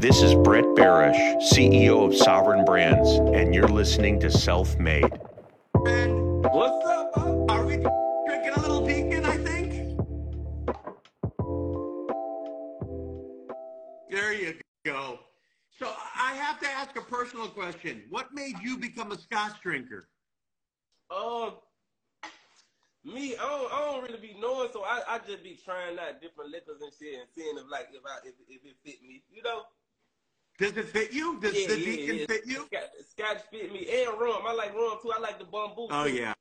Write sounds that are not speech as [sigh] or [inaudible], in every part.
This is Brett Berish, CEO of Sovereign Brands, and you're listening to Self Made. What's up? Are we drinking a little deacon, I think? There you go. So I have to ask a personal question. What made you become a scotch drinker? Um, me, I don't, I don't really be knowing, so I, I just be trying out different liquors and shit and seeing if like if I if, if it fit me, you know. Does it fit you? Does Yeah, the yeah, deacon yeah. fit you? Scotch, fit me and rum. I like rum too. I like the Bumbu. Oh too. yeah.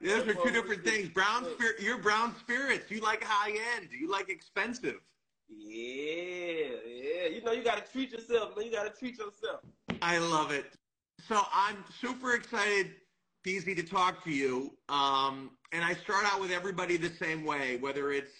Those are two different things. Brown spirit, you're brown spirits. You like high end. You like expensive. Yeah, yeah. You know you gotta treat yourself, man. You gotta treat yourself. I love it. So I'm super excited, Peezy, to talk to you. Um, and I start out with everybody the same way, whether it's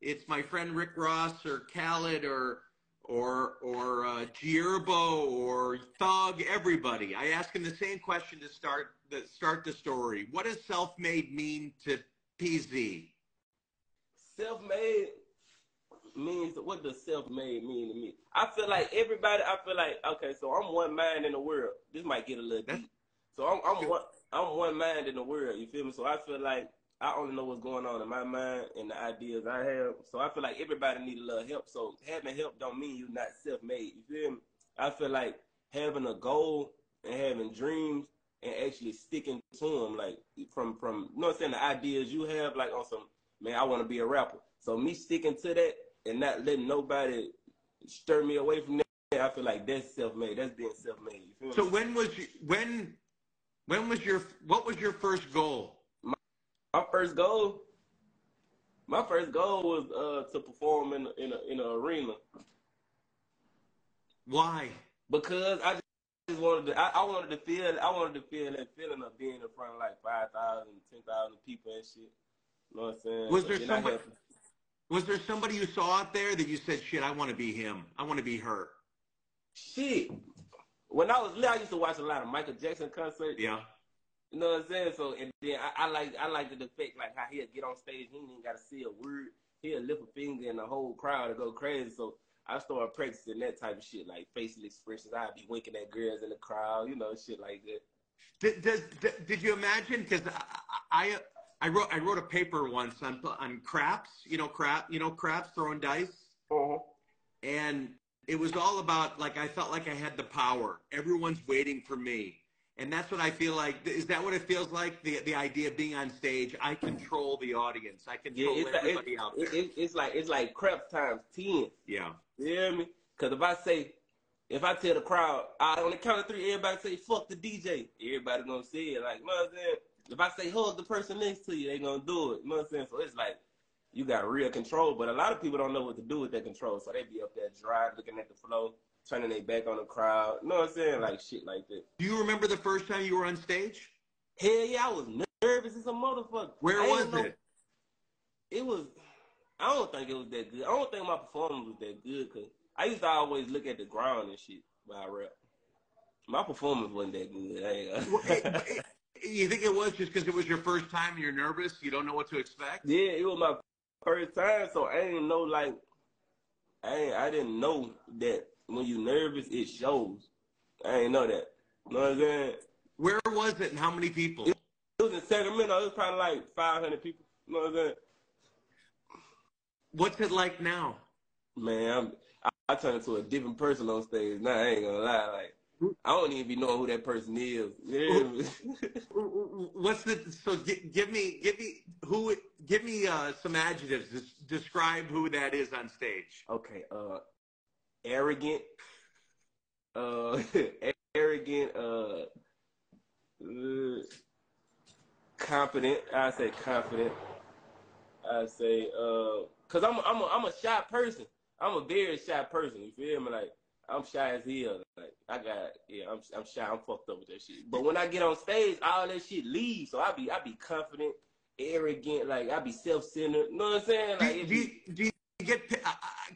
it's my friend Rick Ross or Khaled or or or uh, G Herbo or Thug, everybody. I ask them the same question to start the start the story. What does self-made mean to Peezy? Self-made means what does self-made mean to me? I feel like everybody. I feel like okay, so I'm one mind in the world. This might get a little That's- deep. So I'm, I'm one. I'm one mind in the world. You feel me? So I feel like I only know what's going on in my mind and the ideas I have. So I feel like everybody need a little help. So having help don't mean you're not self-made. You feel me? I feel like having a goal and having dreams and actually sticking to them, like from from you know what I'm saying, the ideas you have, like on some man, I want to be a rapper. So me sticking to that and not letting nobody stir me away from that, I feel like that's self-made. That's being self-made. You feel So when was you, when when was your what was your first goal? First goal, my first goal was uh, to perform in in a, in an arena Why? because I just wanted to. I, I wanted to feel. I wanted to feel that feeling of being in front of like 5,000, 10,000 people and shit. You know what I'm saying? Was there then I somebody- Was there somebody you saw out there that you said, "Shit, I want to be him. I want to be her." Shit. When I was little, I used to watch a lot of Michael Jackson concerts. Yeah. You know what I'm saying? So and then I, I like I like the effect like how he'll get on stage, he ain't even gotta say a word. He'll lift a finger and the whole crowd will go crazy. So I started practicing that type of shit, like facial expressions. I'd be winking at girls in the crowd, you know, shit like that. Did, does, did, did you imagine? Because I, I I wrote I wrote a paper once on on craps. You know crap. You know craps throwing dice, Uh-huh. and it was all about like I felt like I had the power. Everyone's waiting for me, and that's what I feel like. Is that what it feels like? The the idea of being on stage, I control the audience. I Yeah, control it's everybody it's, out there. it, it, it's like it's like crap times ten. yeah. You hear me? Because if I say, if I tell the crowd, I on the count of three, everybody say fuck the DJ. Everybody gonna say it. Like, you know what I'm saying? If I say hug the person next to you, they gonna do it. You know what I'm saying? So it's like you got real control, but a lot of people don't know what to do with that control. So they be up there dry, looking at the flow, turning their back on the crowd. You know what I'm saying? Like shit like that. Do you remember the first time you were on stage? Hell yeah, I was nervous as a motherfucker. Where I was ain't know- it? It was. I don't think it was that good. I don't think my performance was that good because I used to always look at the ground and shit while I rap. My performance wasn't that good. Well, it- it- you think it was just because it was your first time and you're nervous? You don't know what to expect? yeah, it was my first time, so I didn't know like I ain't, I didn't know that when you're nervous it shows. I ain't know that. You know what I'm saying? Where was it and how many people? It was in Sacramento. It was probably like 500 people. You know what I'm saying? What's it like now? Man, I'm, I, I turn into a different person on stage. Now I ain't gonna lie, like I don't even be knowing who that person is. What's the so gi- give me give me who give me uh, some adjectives. Des- describe who that is on stage. okay, uh, arrogant, uh, [laughs] arrogant, uh, uh, confident. I say confident. I say, uh, cause I'm a, I'm a, I'm a shy person. I'm a very shy person. You feel me? Like I'm shy as hell. Like I got, yeah, I'm I'm shy. I'm fucked up with that shit. But when I get on stage, all that shit leaves. So I be I be confident, arrogant. Like I be self centered. You know what I'm saying? Like it do, be- do you get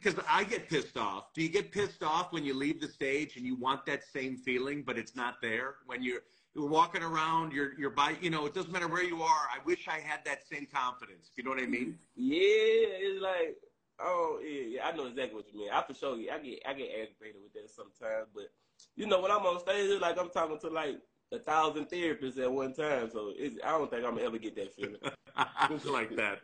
because I get pissed off? Do you get pissed off when you leave the stage and you want that same feeling, but it's not there when you're you're walking around, you're you're by, you know, it doesn't matter where you are. I wish I had that same confidence. You know what I mean? Yeah, it's like Oh yeah, yeah, I know exactly what you mean. I for sure, I get I get aggravated with that sometimes, but you know when I'm on stage, it's like I'm talking to like a thousand therapists at one time. So I don't think I'm gonna ever get that feeling. [laughs] Like that.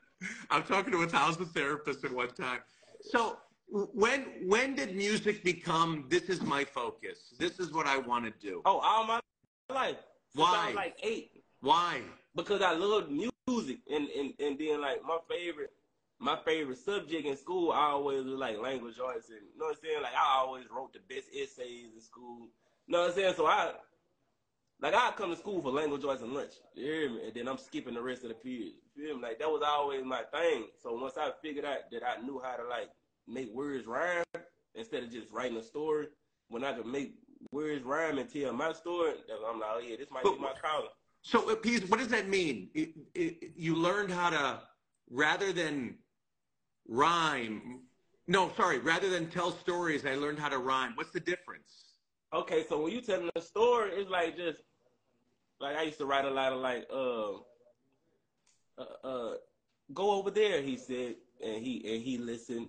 I'm talking to a thousand therapists at one time. So when when did music become this is my focus? This is what I want to do. Oh, all my life. Why? I was like eight. Why? Because I loved music and, and, and then like my favorite my favorite subject in school I always was like language arts and you know what I'm saying? Like I always wrote the best essays in school. You know what I'm saying? So I like I come to school for language arts and lunch. You hear me? And then I'm skipping the rest of the period. You feel me? Like that was always my thing. So once I figured out that I knew how to like make words rhyme instead of just writing a story, when I could make words rhyme and tell my story, I'm like, oh yeah, this might be my calling. So, uh, what does that mean? It, it, you learned how to, rather than rhyme, no, sorry, rather than tell stories, I learned how to rhyme. What's the difference? Okay, so when you telling a story, it's like just like I used to write a lot of like uh uh, uh go over there, he said, and he and he listened.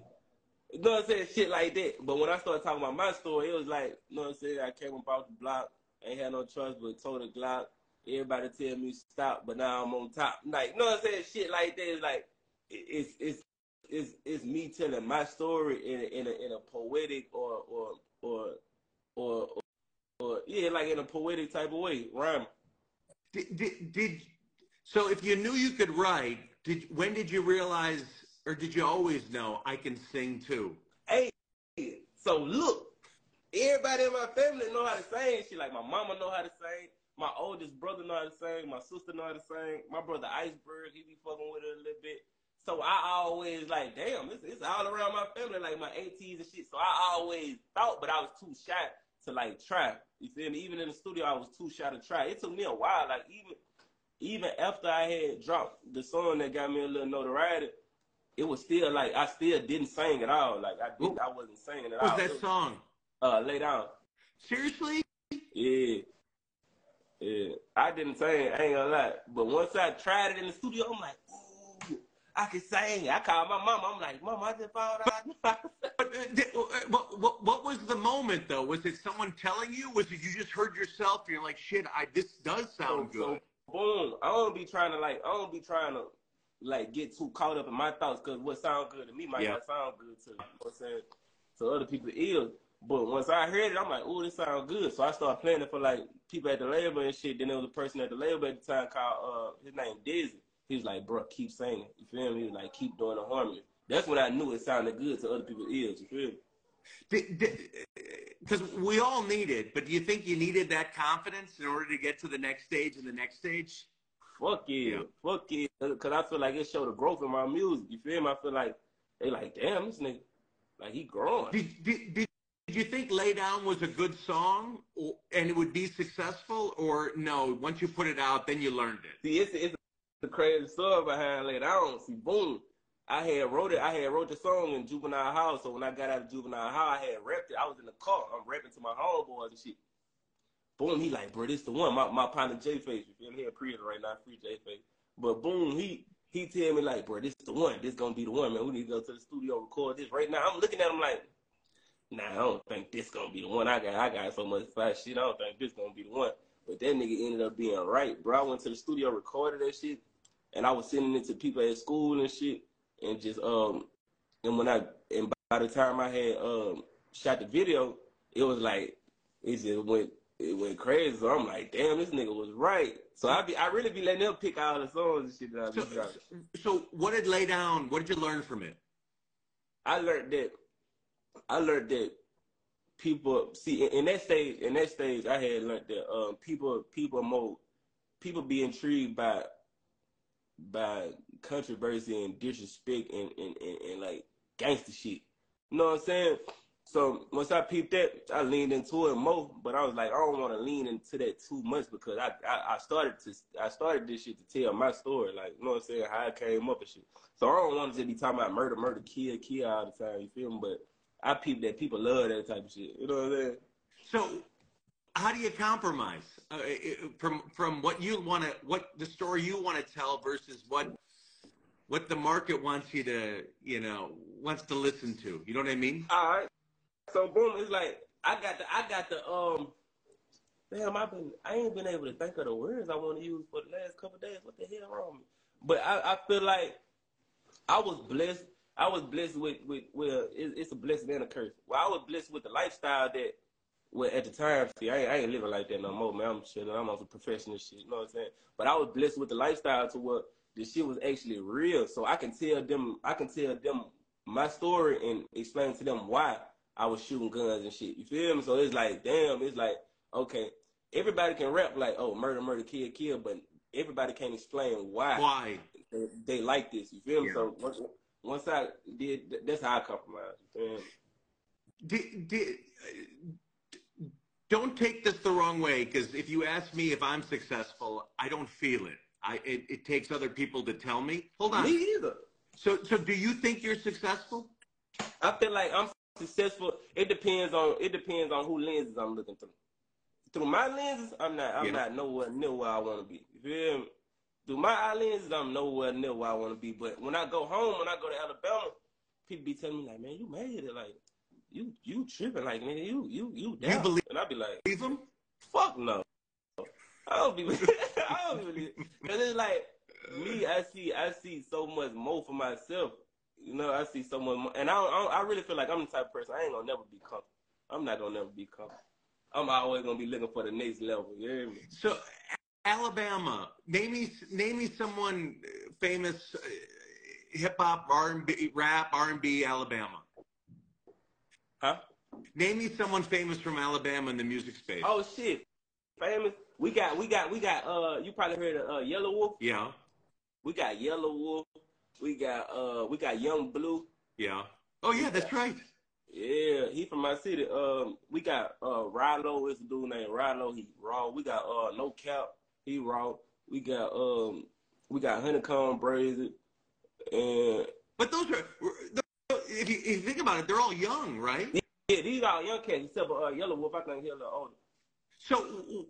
You know what I'm saying? Shit like that. But when I started talking about my story, it was like, you know what I'm saying? I came about the block, ain't had no choice but told the Glock. Everybody tell me stop, but now I'm on top. Like, you know what I'm saying? Shit like that. Like it's it's it's it's me telling my story in a, in a, in a poetic or or or or or yeah, like in a poetic type of way, rhyme. Did, did, did so if you knew you could write, did when did you realize or did you always know I can sing too? Hey, so look, everybody in my family know how to sing. She like my mama know how to sing. My oldest brother know how to sing. My sister know how to sing. My brother Iceberg, he be fucking with it a little bit. So I always like, damn, it's, it's all around my family, like my aunties and shit. So I always thought, but I was too shy to like try. You me? Even in the studio, I was too shy to try. It took me a while. Like even even after I had dropped the song that got me a little notoriety, it was still like I still didn't sing at all. Like I did, I wasn't singing at What all. was that song? Uh, lay down. Seriously? Yeah. Yeah. I didn't sing, I ain't gonna lie. But once I tried it in the studio, I'm like, ooh, I can sing. I called my mom. I'm like, Mom, I just found out. But, uh, uh, what, what, what was the moment though? Was it someone telling you? Was it you just heard yourself? And you're like, shit, I this does sound So- good. so, boom. I don't be trying to like, I don't be trying to like get too caught up in my thoughts because what sound good to me might Yeah. not sound good to, you know what I'm saying, to other people's ears. But once I heard it, I'm like, oh, this sounds good. So I started playing it for like people at the label and shit. Then there was a person at the label at the time called, uh, his name Dizzy. He was like, bro, keep singing. You feel me? He was like, keep doing the harmony. That's when I knew it sounded good to other people's ears. You feel me? Because we all need it, but do you think you needed that confidence in order to get to the next stage and the next stage? Fuck yeah. Yeah. Fuck yeah. Because I feel like it showed the growth in my music. You feel me? I feel like they like, damn, this nigga, like he growing. Did, did, did, did you think Lay Down was a good song or, and it would be successful? Or no, once you put it out, then you learned it? See, it's, it's the crazy story behind Lay Down. See, boom. I had wrote it. I had wrote the song in juvenile house. So when I got out of juvenile house, I had rapped it. I was in the car. I'm rapping to my homeboys and shit. Boom, he like, bro, this the one. My my partner J Face, you feel me? He in prison right now, free J Face. But boom, he he tell me like, bro, this is the one. This gonna be the one, man. We need to go to the studio record this right now. I'm looking at him like, nah, I don't think this gonna be the one. I got I got so much fast shit. I don't think this gonna be the one. But that nigga ended up being right, bro. I went to the studio, recorded that shit, and I was sending it to people at school and shit, and just um, and when I and by the time I had um shot the video, it was like it just went it went crazy. So I'm like, damn, this nigga was right. So I be I really be letting them pick out the songs and shit that I be So, dropping. so what did Lay Down, what did you learn from it? I learned that I learned that people see in, in that stage in that stage I had learned that um people people more people be intrigued by by controversy and disrespect and, and, and, and like gangster shit. You know what I'm saying? So once I peeped that, I leaned into it more. But I was like, I don't want to lean into that too much because I, I I started to I started this shit to tell my story, like you know what I'm saying, how I came up and shit. So I don't want to just be talking about murder, murder, kill, kill all the time. You feel me? But I peeped that people love that type of shit. You know what I'm saying? So how do you compromise uh, from from what you want to what the story you want to tell versus what what the market wants you to, you know, wants to listen to. You know what I mean? All right. So boom, it's like I got the I got the um. Damn, I've been I ain't been able to think of the words I want to use for the last couple days. What the hell wrong with me? But I, I feel like I was blessed. I was blessed with with well, it, it's a blessing and a curse. Well, I was blessed with the lifestyle that. Well, at the time, see, I ain't, I ain't living like that no more, man. I'm chilling. I'm on some professional shit. You know what I'm saying? But I was blessed with the lifestyle to what the shit was actually real. So I can tell them, I can tell them my story and explain to them why I was shooting guns and shit. You feel me? So it's like, damn, it's like, okay, everybody can rap like, oh, murder, murder, kill, kill, but everybody can't explain why. Why they, they like this? You feel me? Yeah. So once, once I did, that's how I compromised. You feel me? did, did, don't take this the wrong way because if you ask me if I'm successful, I don't feel it. I it, it takes other people to tell me. Hold on. Me either. So so do you think you're successful? I feel like I'm successful. It depends on it depends on who lenses I'm looking through. Through my lenses, I'm not I'm Yeah. not nowhere near where I want to be. You feel me? Through my eye lenses, I'm nowhere near where I want to be. But when I go home, when I go to Alabama, people be telling me like, "Man, you made it. Like, you you tripping. Like, man, you you you down." believe- and I be like, Leave them? "Fuck no." I don't be. [laughs] I don't believe. Cause it's like me. I see. I see so much more for myself. You know, I see someone, and I, I, I really feel like I'm the type of person. I ain't gonna never be comfortable. I'm not gonna never be comfortable. I'm always gonna be looking for the next level. You hear me? So Alabama, name me name me someone famous uh, hip hop, R&B, rap, R&B, Alabama. Huh? Name me someone famous from Alabama in the music space. Oh shit, famous. We got, we got, we got. Uh, you probably heard of uh, Yelawolf. Yeah, We got Yelawolf. We got, uh, we got Yung Bleu. yeah. Oh yeah, that's right. Yeah, he from my city. Um, we got uh Rylo is a dude named Rylo. He raw. We got uh NoCap. He raw. We got um we got Honeykomb Brazy. And But those are if you, if you think about it, they're all young, right? yeah, these are young cats except for uh, Yelawolf. I think he's a little older. So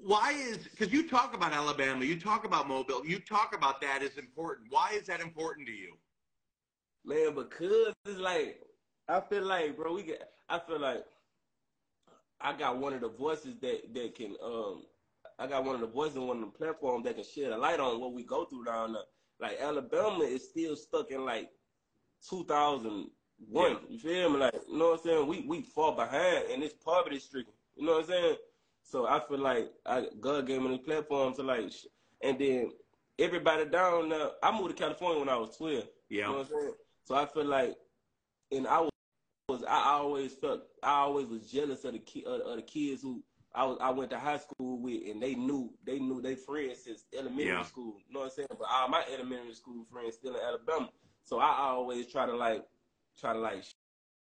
why is because you talk about Alabama, you talk about Mobile, you talk about that as important. Why is that important to you? Man, because it's like I feel like, bro, we get. I feel like I got one of the voices that that can. Um, I got one of the voices on one of the platforms that can shed a light on what we go through down there. Like Alabama is still stuck in like 2001. Yeah. You feel me? Like you know what I'm saying? We we far behind and it's poverty stricken. You know what I'm saying? So I feel like I, God gave me the platform to like, and then everybody down there. I moved to California when I was 12. You know Yeah, what I'm saying? So I feel like, and I was, was I always felt I always was jealous of the ki- of, of the kids who I was I went to high school with, and they knew they knew they friends since elementary Yeah. school. You know what I'm saying? But all my elementary school friends still in Alabama, so I always try to like try to like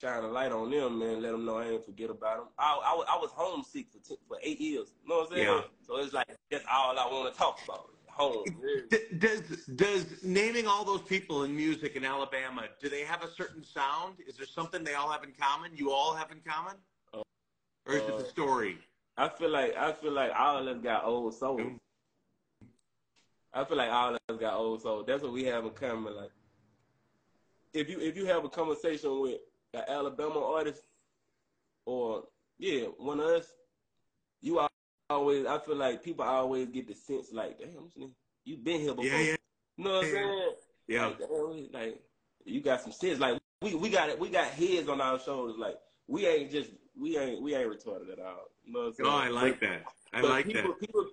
shine a light on them, man. Let them know I ain't forget about them. I I, was- I was homesick for ten, for eight years. You know what I'm saying? Yeah. So it's like that's all I want to talk about. Home. Does does naming all those people in music in Alabama, do they have a certain sound? Is there something they all have in common? You all have in common, Uh, or is it the uh, story? I feel like I feel like all of us got old souls. Mm. I feel like all of us got old souls. That's what we have in common. Like, if you if you have a conversation with an Alabama artist, or yeah, one of us, you al- always. I feel like people always get the sense like, damn, you been here before. Yeah, yeah, You know what I'm saying? yeah. Like, damn, like you got some sense. Like we we got it. We got heads on our shoulders. Like we ain't just we ain't we ain't retarded at all. You know what I'm saying? Oh, I like But- that. I but like people, that. People,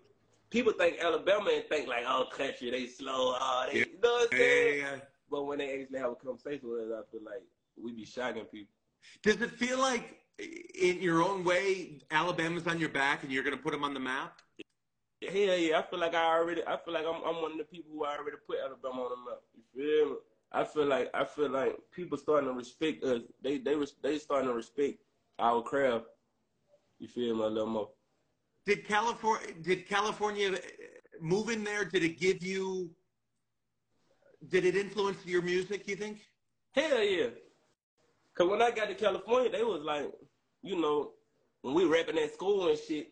people think Alabama and think like, oh, country, they slow, oh, they, Yeah. you know what I'm Yeah, yeah, yeah. But when they actually have a conversation with us, I feel like we be shocking people. Does it feel like, in your own way, Alabama's on your back and you're going to put them on the map? Hell yeah, I feel like I already, I feel like I'm, I'm one of the people who already put Alabama on the map. You feel me? I feel like, I feel like people starting to respect us. They, they, they starting to respect our craft. You feel me a little more. Did California did California uh, move in there? Did it give you? Did it influence your music? You think? Hell yeah. Cause when I got to California, they was like, you know, when we rapping at school and shit,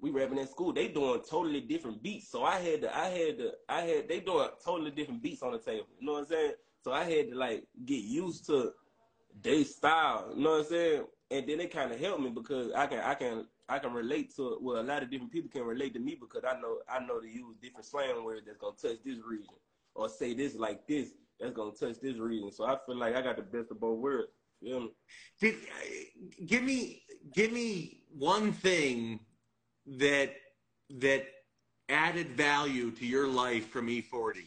we rapping at school, they doing totally different beats. So I had to, I had to, I had, they doing totally different beats on the table. You know what I'm saying? So I had to like get used to their style. You know what I'm saying? And then it kind of helped me because I can I can I can relate to it. Well, a lot of different people can relate to me because I know I know to use different slang words that's gonna touch this region or say this like this that's gonna touch this region. So I feel like I got the best of both worlds. Know? Did, uh, give me give me one thing that that added value to your life from E40.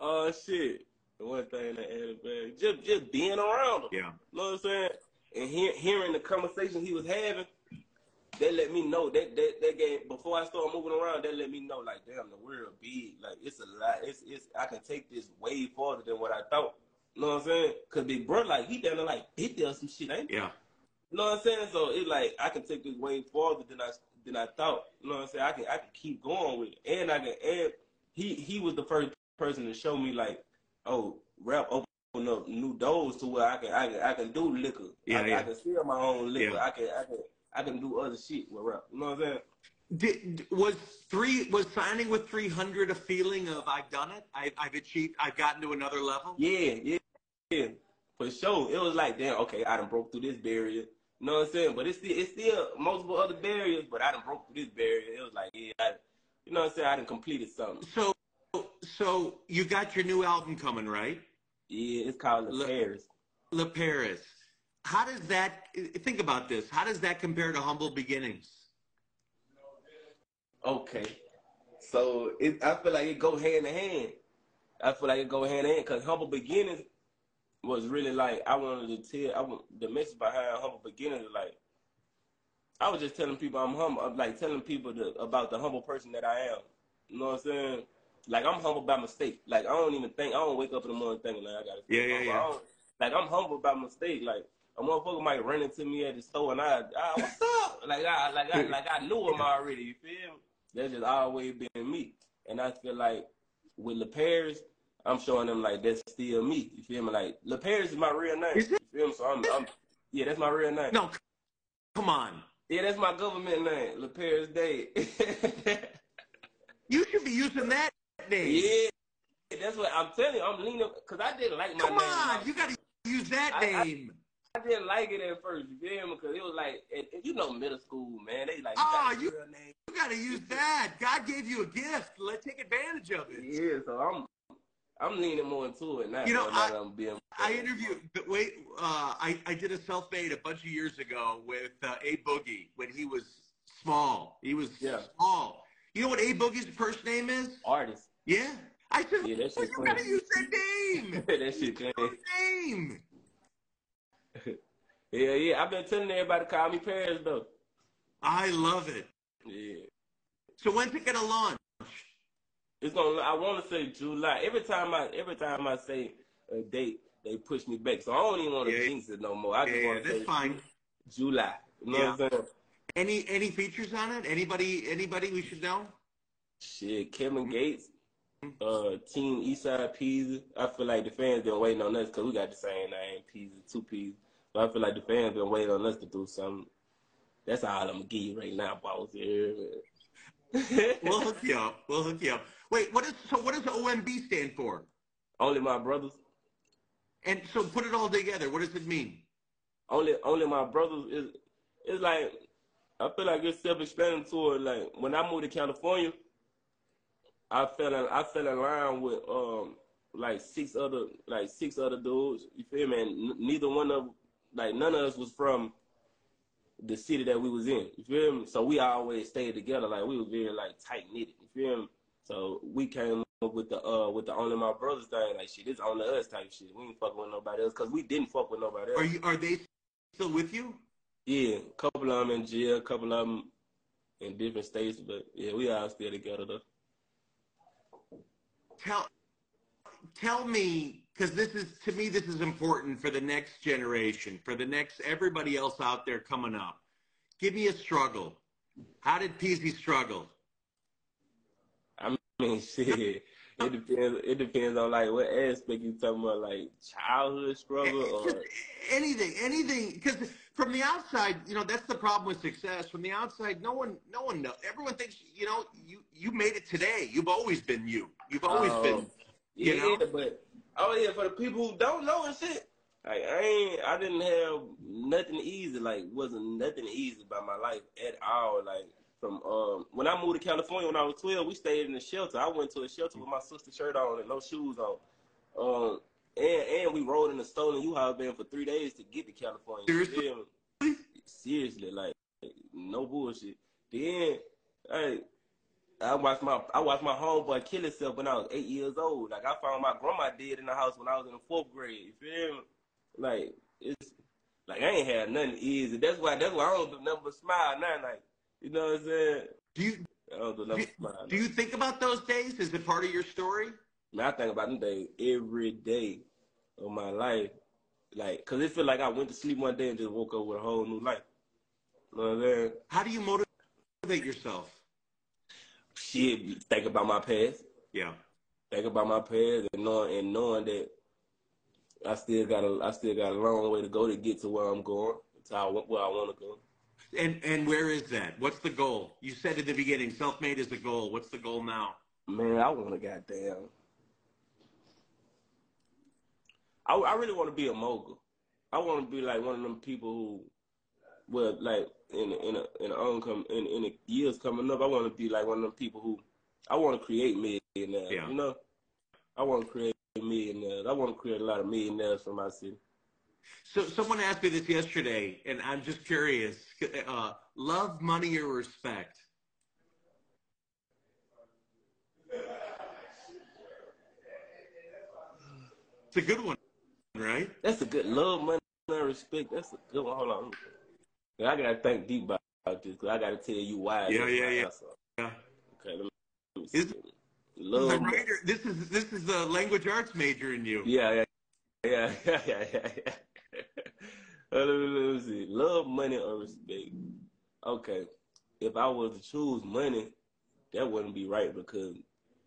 Oh uh, shit. The one thing that added value. Just just being around him. Yeah. You know what I'm saying? And hear, hearing the conversation he was having, that let me know that that that game before I start moving around, that let me know like damn the world big. Like it's a lot. It's it's I can take this way farther than what I thought. You know what I'm saying? Cause big bro like he down there like 50 or some shit, ain't he? Yeah. You know what I'm saying? So it's like I can take this way farther than I than I thought. You know what I'm saying? I can I can keep going with it. And I can and he he was the first person to show me like, oh, rap open up new doors to where I can I can I can do liquor. Yeah, I, yeah. I can sell my own liquor. Yeah. I can I can I can do other shit with rap. You know what I'm saying? Did, was three was signing with 300 a feeling of I've done it? I, I've achieved. I've gotten to another level. Yeah, yeah, yeah. For sure. It was like, damn, okay, I done broke through this barrier. You know what I'm saying? But it's still it's still multiple other barriers, but I done broke through this barrier. It was like, yeah, I, you know what I'm saying? I done completed something. So so you got your new album coming, right? Yeah, it's called the Look- Paris. Le Paris. How does that? Think about this. How does that compare to Humble Beginnings? Okay. So it, I feel like it go hand in hand. I feel like it go hand in hand because humble beginnings was really like I wanted to tell. I want the message behind humble beginnings like I was just telling people I'm humble. I'm like telling people the, about the humble person that I am. You know what I'm saying? Like I'm humble by mistake. Like I don't even think I don't wake up in the morning thinking like I gotta. feel Yeah, yeah, yeah. I Like I'm humble by mistake. Like a motherfucker might run into me at the store and I, ah, what's up? Like I, like I, like I knew him [laughs] already. You feel me? That's just always been me. And I feel like with Le Paris, I'm showing them like that's still me. You feel me? Like Le is my real name. You feel me? So I'm, I'm, yeah, that's my real name. No, come on. Yeah, that's my government name, Le Paris Day. [laughs] You should be using that name. yeah, that's what I'm telling you. I'm leaning because I didn't like my Come name. on, you got to use that I- I- name. I didn't like it at first, you feel me? Because it was like, and, and you know, middle school, man. They like, Ah, you got you- real name. You got to use that. God gave you a gift. Let's take advantage of it. Yeah, so I'm, I'm leaning more into it now. You know, I- I'm being, I interviewed, wait, uh, I, I did a self-made a bunch of years ago with uh, A Boogie when he was small. He was Yeah. small. You know what A Boogie's first name is? artist. Yeah. I said, Yeah, that well, you got to use that name. [laughs] that shit. Your name. [laughs] Yeah, yeah. I've been telling everybody to call me Paris though. I love it. Yeah. So when's it gonna launch? It's gonna. I want to say July. Every time I, every time I say a date, they push me back. So I don't even want to Yeah. jinx it no more. I just Yeah, want to say fine. July. You know what I'm saying? Any any features on it? Anybody anybody we should know? Shit, Kevin Gates, uh, Team Eastside Peezy. I feel like the fans been waiting on us because we got the same name, Peezy, two Peezy. But I feel like the fans been waiting on us to do something. That's all I'm gonna give you right now, boss. Yeah. We'll hook you up. We'll hook you up. Wait, what is so? What does OMB stand for? only my brothers. And so put it all together. What does it mean? Only, only my brothers is. It's like I feel like it's self-explanatory. Like when I moved to California, I fell in, I fell in line with um like six other like six other dudes. You feel me? And n- neither one of like none of us was from the city that we was in. You feel me? So we always stayed together. Like we was very like tight knitted. You feel me? So we came up with the uh with the only my brothers thing. Like shit, it's only us type shit. We ain't fucking with nobody else because we didn't fuck with nobody else. Are you are they still with you? Yeah, a couple of them in jail, a couple of them in different states, but yeah, we all still together though. Tell tell me because this is to me this is important for the next generation, for the next everybody else out there coming up. Give me a struggle. How did Peezy struggle? I [laughs] mean, shit. It depends. It depends on like what aspect you talking about, like childhood struggle or [laughs] anything, anything. Because from the outside, you know, that's the problem with success. From the outside, no one, no one knows. Everyone thinks, you know, you you made it today. You've always been you. You've always Oh. been You yeah, know? but oh yeah, for the people who don't know and shit, like I ain't, I didn't have nothing easy. Like wasn't nothing easy about my life at all. Like from um when I moved to California when I was twelve, we stayed in a shelter. I went to a shelter with my sister's shirt on and no shoes on. Um, and and we rode in a stolen U-Haul van for three days to get to California. Seriously? Seriously, like no bullshit. Then, hey, I watched my I watched my homeboy kill himself when I was eight years old. Like I found my grandma dead in the house when I was in the fourth grade. You feel me? Like it's like I ain't had nothing easy. That's why that's why I don't do nothing but smile now. Like you know what I'm saying? Do you I don't do nothing but smile. do you think about those days? Is it part of your story? Man, I think about them days every day of my life. Like, cause it feel like I went to sleep one day and just woke up with a whole new life. You know what I'm saying? How do you motivate yourself? Shit, think about my past. Yeah. think about my past and knowing and knowing that I still got a I still got a long way to go to get to where I'm going, to where I want to go. And and where is that? What's the goal? You said at the beginning, self-made is the goal. What's the goal now? Man, I want to goddamn. I I really want to be a mogul. I want to be like one of them people who, well, like in in a, in a in in the years coming up, I want to be like one of them people who I want to create millionaires. Yeah. You know, I want to create millionaires. I want to create a lot of millionaires for my city. So someone asked me this yesterday, and I'm just curious. Uh, love, money, or respect? It's a good one, right? That's a good love, money, and respect. That's a good one. Hold on. I gotta think deep about this because I gotta tell you why. Yeah, yeah, yeah. Yeah. Okay, let me, let me Is- Love, money- writer, this is this is the language arts major in you. yeah, yeah, yeah, [laughs] yeah, yeah, yeah. yeah. Let me see. Love, money, or respect. Okay, if I was to choose money, that wouldn't be right because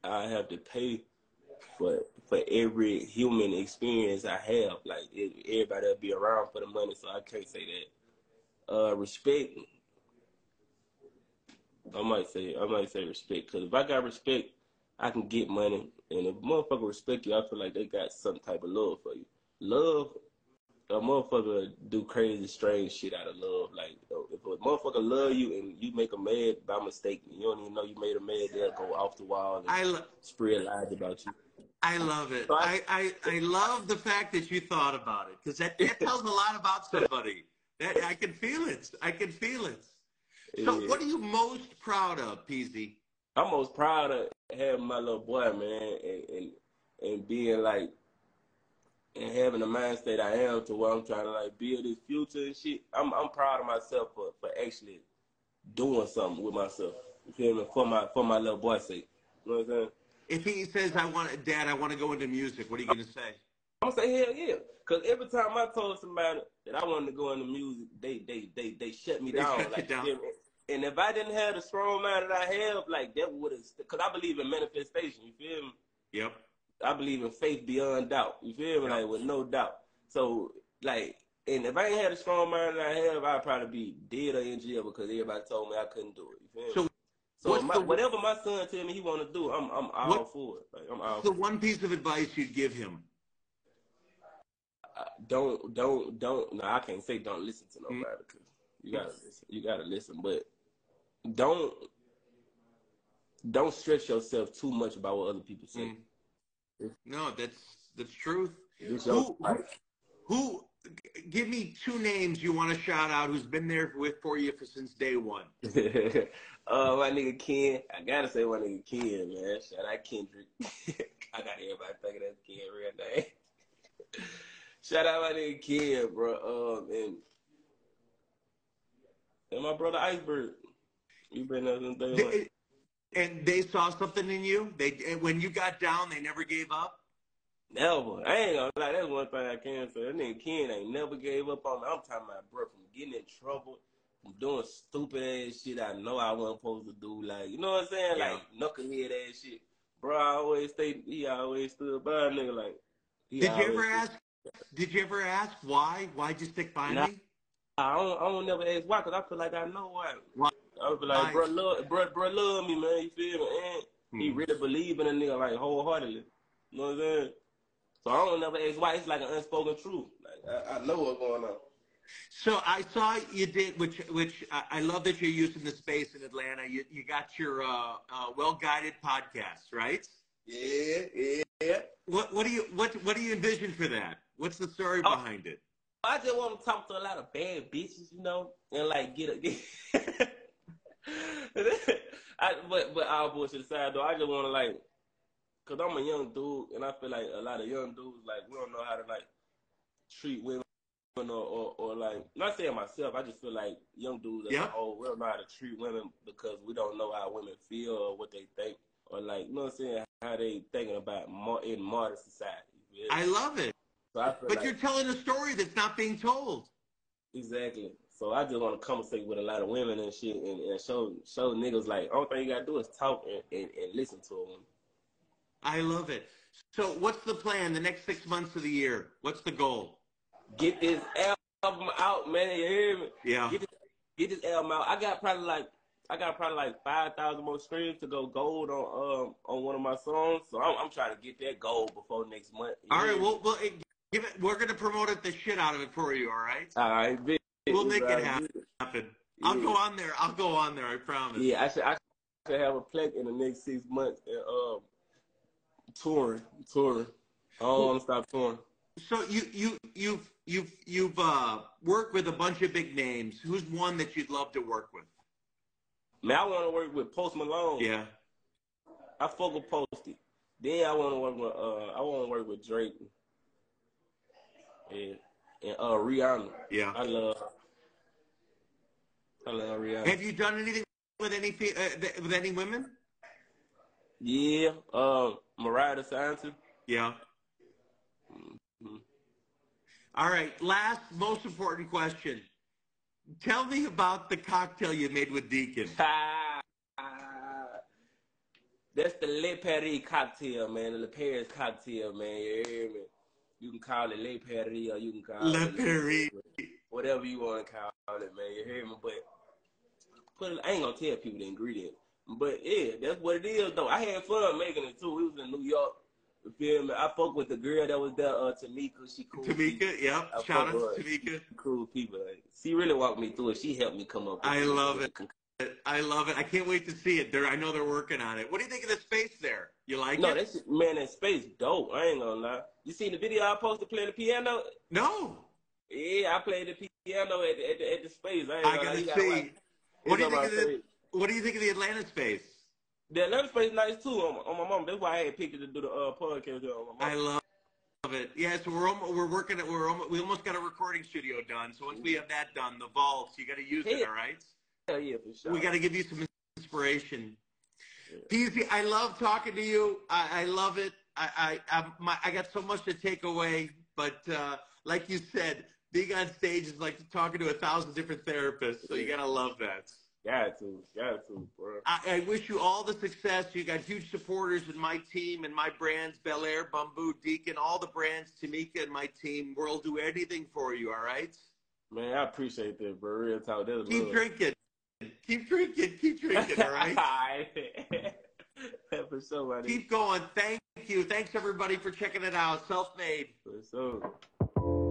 I have to pay for for every human experience I have. Like everybody will be around for the money, so I can't say that. Uh, respect. I might say I might say respect because if I got respect, I can get money, and if motherfucker respect you, I feel like they got some type of love for you. Love, a motherfucker do crazy, strange shit out of love. Like if a motherfucker love you and you make a mad by mistake, you don't even know you made a mad, they'll go off the wall and I lo- spread lies about you. I love it. So I, I- I, I love the fact that you thought about it because that, that tells a lot about somebody. That I can feel it. I can feel it. So, Yeah. what are you most proud of, Peezy? I'm most proud of having my little boy, man, and and, and being like and having the mind state I am to where I'm trying to like build this future and shit. I'm I'm proud of myself for, for actually doing something with myself. You feel me? For my for my little boy's sake. You know what I'm saying? If he says, "I want, Dad, I want to go into music," what are you going to say? I'm gonna say hell yeah. Cause every time I told somebody that I wanted to go into music, they they they they shut me They down. shut like, down. And if I didn't have the strong mind that I have, like that would have, cause I believe in manifestation. You feel me? Yep. I believe in faith beyond doubt. You feel me? Like with no doubt. So like, and if I ain't had a strong mind that I have, I'd probably be dead or in jail because everybody told me I couldn't do it. You feel me? So, So, my, the- whatever my son tell me he want to do, I'm I'm all What- for it. Like I'm all. The one piece of advice you'd give him? Uh, don't don't don't. No, I can't say don't listen to Mm. nobody because you gotta listen. You gotta listen, but don't don't stress yourself too much about what other people say. Mm. No, that's that's truth. Who, who, who? Give me two names you want to shout out. Who's been there with for you for since day one? [laughs] uh, my nigga Ken. I gotta say my nigga Ken, man. Shout out Kendrick. [laughs] I got everybody thinking that's Ken real name. [laughs] Shout out my nigga Ken, bro. Um, and and my brother Iceberg. You been there since day one. And they saw something in you. They when you got down, they never gave up. Never. I ain't gonna lie. That's one thing I can say. That nigga Ken ain't never gave up on me. I'm talking about, bro, from getting in trouble, from doing stupid ass shit I know I wasn't supposed to do. Like, you know what I'm saying? Yeah. Like, knucklehead ass shit. Bro, I always stay, he always stood by a nigga. Like, Did you ever ask? Did you ever ask why? Why'd you stick by Nah. me? I don't, I don't never ask why, because I feel like I know why. Why? I feel like, Why? bro, love, bro, bro, love me, man. You feel me? And he Hmm. really believe in a nigga, like, wholeheartedly. You know what I'm saying? So I don't never ask why. It's like an unspoken truth. Like I, I know what's going on. So I saw you did, which which I, I love that you're using the space in Atlanta. You you got your uh, uh, well guided podcast, right? Yeah, yeah. What what do you what what do you envision for that? What's the story Oh. behind it? I just want to talk to a lot of bad bitches, you know, and like get a. [laughs] Get I, but but all bullshit aside, though, I just want to like, cause I'm a young dude, and I feel like a lot of young dudes like we don't know how to like treat women or or, or like not saying myself. I just feel like young dudes as Yeah. a whole we don't know how to treat women because we don't know how women feel or what they think or like you know what I'm saying how they thinking about in modern society. me? I love it, so I but like, you're telling a story that's not being told. Exactly. So I just want to conversate with a lot of women and shit, and, and show show niggas like all thing you gotta do is talk and, and, and listen to them. I love it. So what's the plan? The next six months of the year? What's the goal? Get this album out, man. You hear me? Yeah. Get this, get this album out. I got probably like I got probably like five thousand more streams to go gold on um on one of my songs. So I'm, I'm trying to get that gold before next month. All right. Well, well, it, give it. We're gonna promote it the shit out of it for you. All right. all right, bitch. We'll make it happen. I'll go on there. I'll go on there. I promise. Yeah, I should I should have a plaque in the next six months and um touring, touring. I don't want to stop touring. So you you you've you've you've uh, worked with a bunch of big names. Who's one that you'd love to work with? Man, I want to work with Post Malone. Yeah. I fuck with Posty. Then I want to work with uh I want to work with Drake. And and uh Rihanna. Yeah. I love. Have you done anything with any uh, with any women? Yeah. Um, Mariah the Scientist. Yeah. Mhm. All right. Last, most important question. Tell me about the cocktail you made with Deacon. [laughs] That's the Le Paris cocktail, man. The Le Paris cocktail, man. You hear me? You can call it Le Paris or you can call Le it Paris. Whatever you want to call it, man. You hear me? But put it, I ain't gonna tell people the ingredients. But yeah, that's what it is though. I had fun making it too. We was in New York. You feel me? I fuck with the girl that was there, uh, Tamika. She cool. Tamika, yep. I Shout out to Tamika. cool people. Like, she really walked me through it. She helped me come up. with I love it. I love it. I can't wait to see it. They're, I know they're working on it. What do you think of the space there? You like No, it? that shit, man, that space dope. I ain't gonna lie. You seen the video I posted playing the piano? No. Yeah, I played the piano at the, at the, at the space. I, ain't I gotta gotta see. watch- What do you think of the page. What do you think of the Atlanta space? The Atlanta space is nice too on, on my mom. That's why I had picked it to do the uh, podcast on my I mom. love it. Yeah, so we're almost, we're working at we're almost, we almost got a recording studio done. So once we have that done, the vaults, you got to use it. Yeah. All right. Hell yeah, for sure. We got to give you some inspiration. Peezy, I love talking to you. I, I love it. I I I'm, my, I got so much to take away, but uh, like you said, being on stage is like talking to a thousand different therapists. So you gotta love that. Got to, got to, bro. I, I wish you all the success. You got huge supporters in my team and my brands, Bel Air, Bumbu, Deacon, all the brands, Tamika and my team. We'll do anything for you, all right? Man, I appreciate that, bro. Real talk. That's Keep love. drinking. Keep drinking. Keep drinking, all right? [laughs] [laughs] for sure, my. Keep going. Thank you. Thanks, everybody, for checking it out. Self-made. For sure.